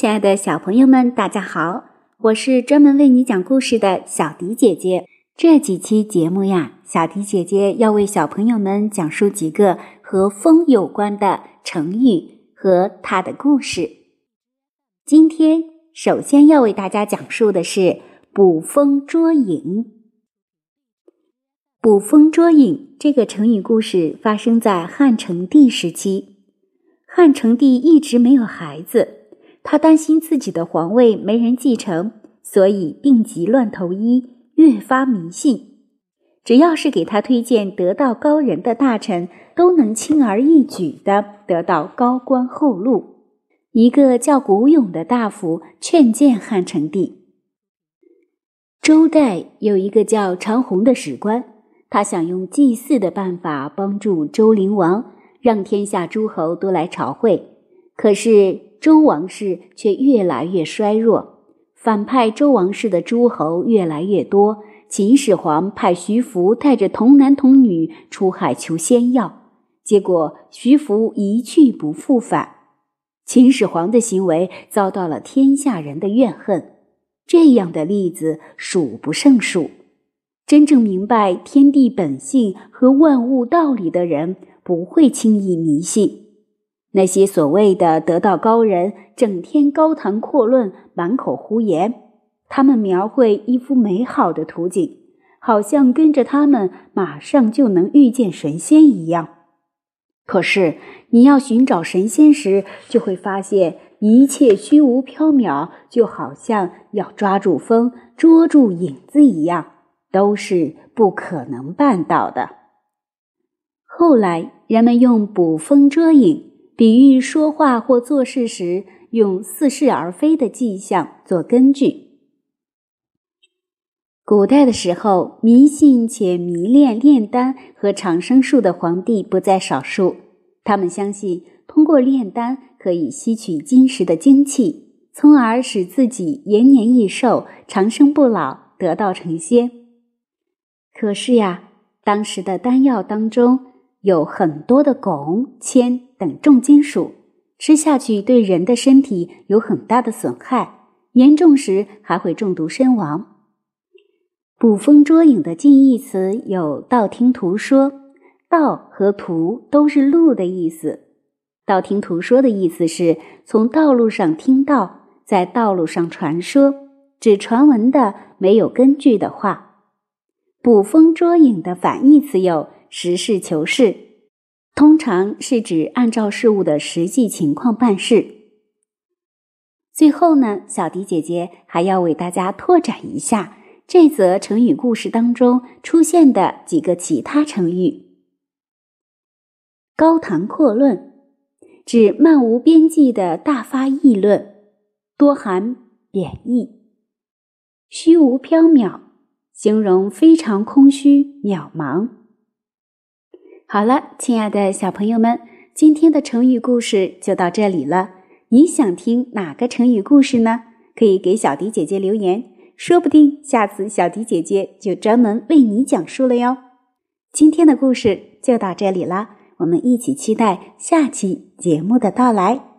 亲爱的小朋友们，大家好！我是专门为你讲故事的小迪姐姐。这几期节目呀，小迪姐姐要为小朋友们讲述几个和风有关的成语和它的故事。今天首先要为大家讲述的是“捕风捉影”。捕风捉影这个成语故事发生在汉成帝时期，汉成帝一直没有孩子。他担心自己的皇位没人继承，所以病急乱投医，越发迷信。只要是给他推荐得道高人的大臣，都能轻而易举的得到高官厚禄。一个叫古勇的大夫劝谏汉成帝：周代有一个叫长虹的史官，他想用祭祀的办法帮助周灵王，让天下诸侯都来朝会。可是。周王室却越来越衰弱，反派周王室的诸侯越来越多。秦始皇派徐福带着童男童女出海求仙药，结果徐福一去不复返。秦始皇的行为遭到了天下人的怨恨。这样的例子数不胜数。真正明白天地本性和万物道理的人，不会轻易迷信。那些所谓的得道高人，整天高谈阔论，满口胡言。他们描绘一幅美好的图景，好像跟着他们马上就能遇见神仙一样。可是，你要寻找神仙时，就会发现一切虚无缥缈，就好像要抓住风、捉住影子一样，都是不可能办到的。后来，人们用捕风捉影。比喻说话或做事时用似是而非的迹象做根据。古代的时候，迷信且迷恋炼丹和长生术的皇帝不在少数。他们相信通过炼丹可以吸取金石的精气，从而使自己延年益寿、长生不老、得道成仙。可是呀，当时的丹药当中。有很多的汞、铅等重金属，吃下去对人的身体有很大的损害，严重时还会中毒身亡。捕风捉影的近义词有道听途说，道和途都是路的意思。道听途说的意思是从道路上听到，在道路上传说，指传闻的没有根据的话。捕风捉影的反义词有。实事求是，通常是指按照事物的实际情况办事。最后呢，小迪姐姐还要为大家拓展一下这则成语故事当中出现的几个其他成语：高谈阔论，指漫无边际的大发议论，多含贬义；虚无缥缈，形容非常空虚渺茫。好了，亲爱的小朋友们，今天的成语故事就到这里了。你想听哪个成语故事呢？可以给小迪姐姐留言，说不定下次小迪姐姐就专门为你讲述了哟。今天的故事就到这里了，我们一起期待下期节目的到来。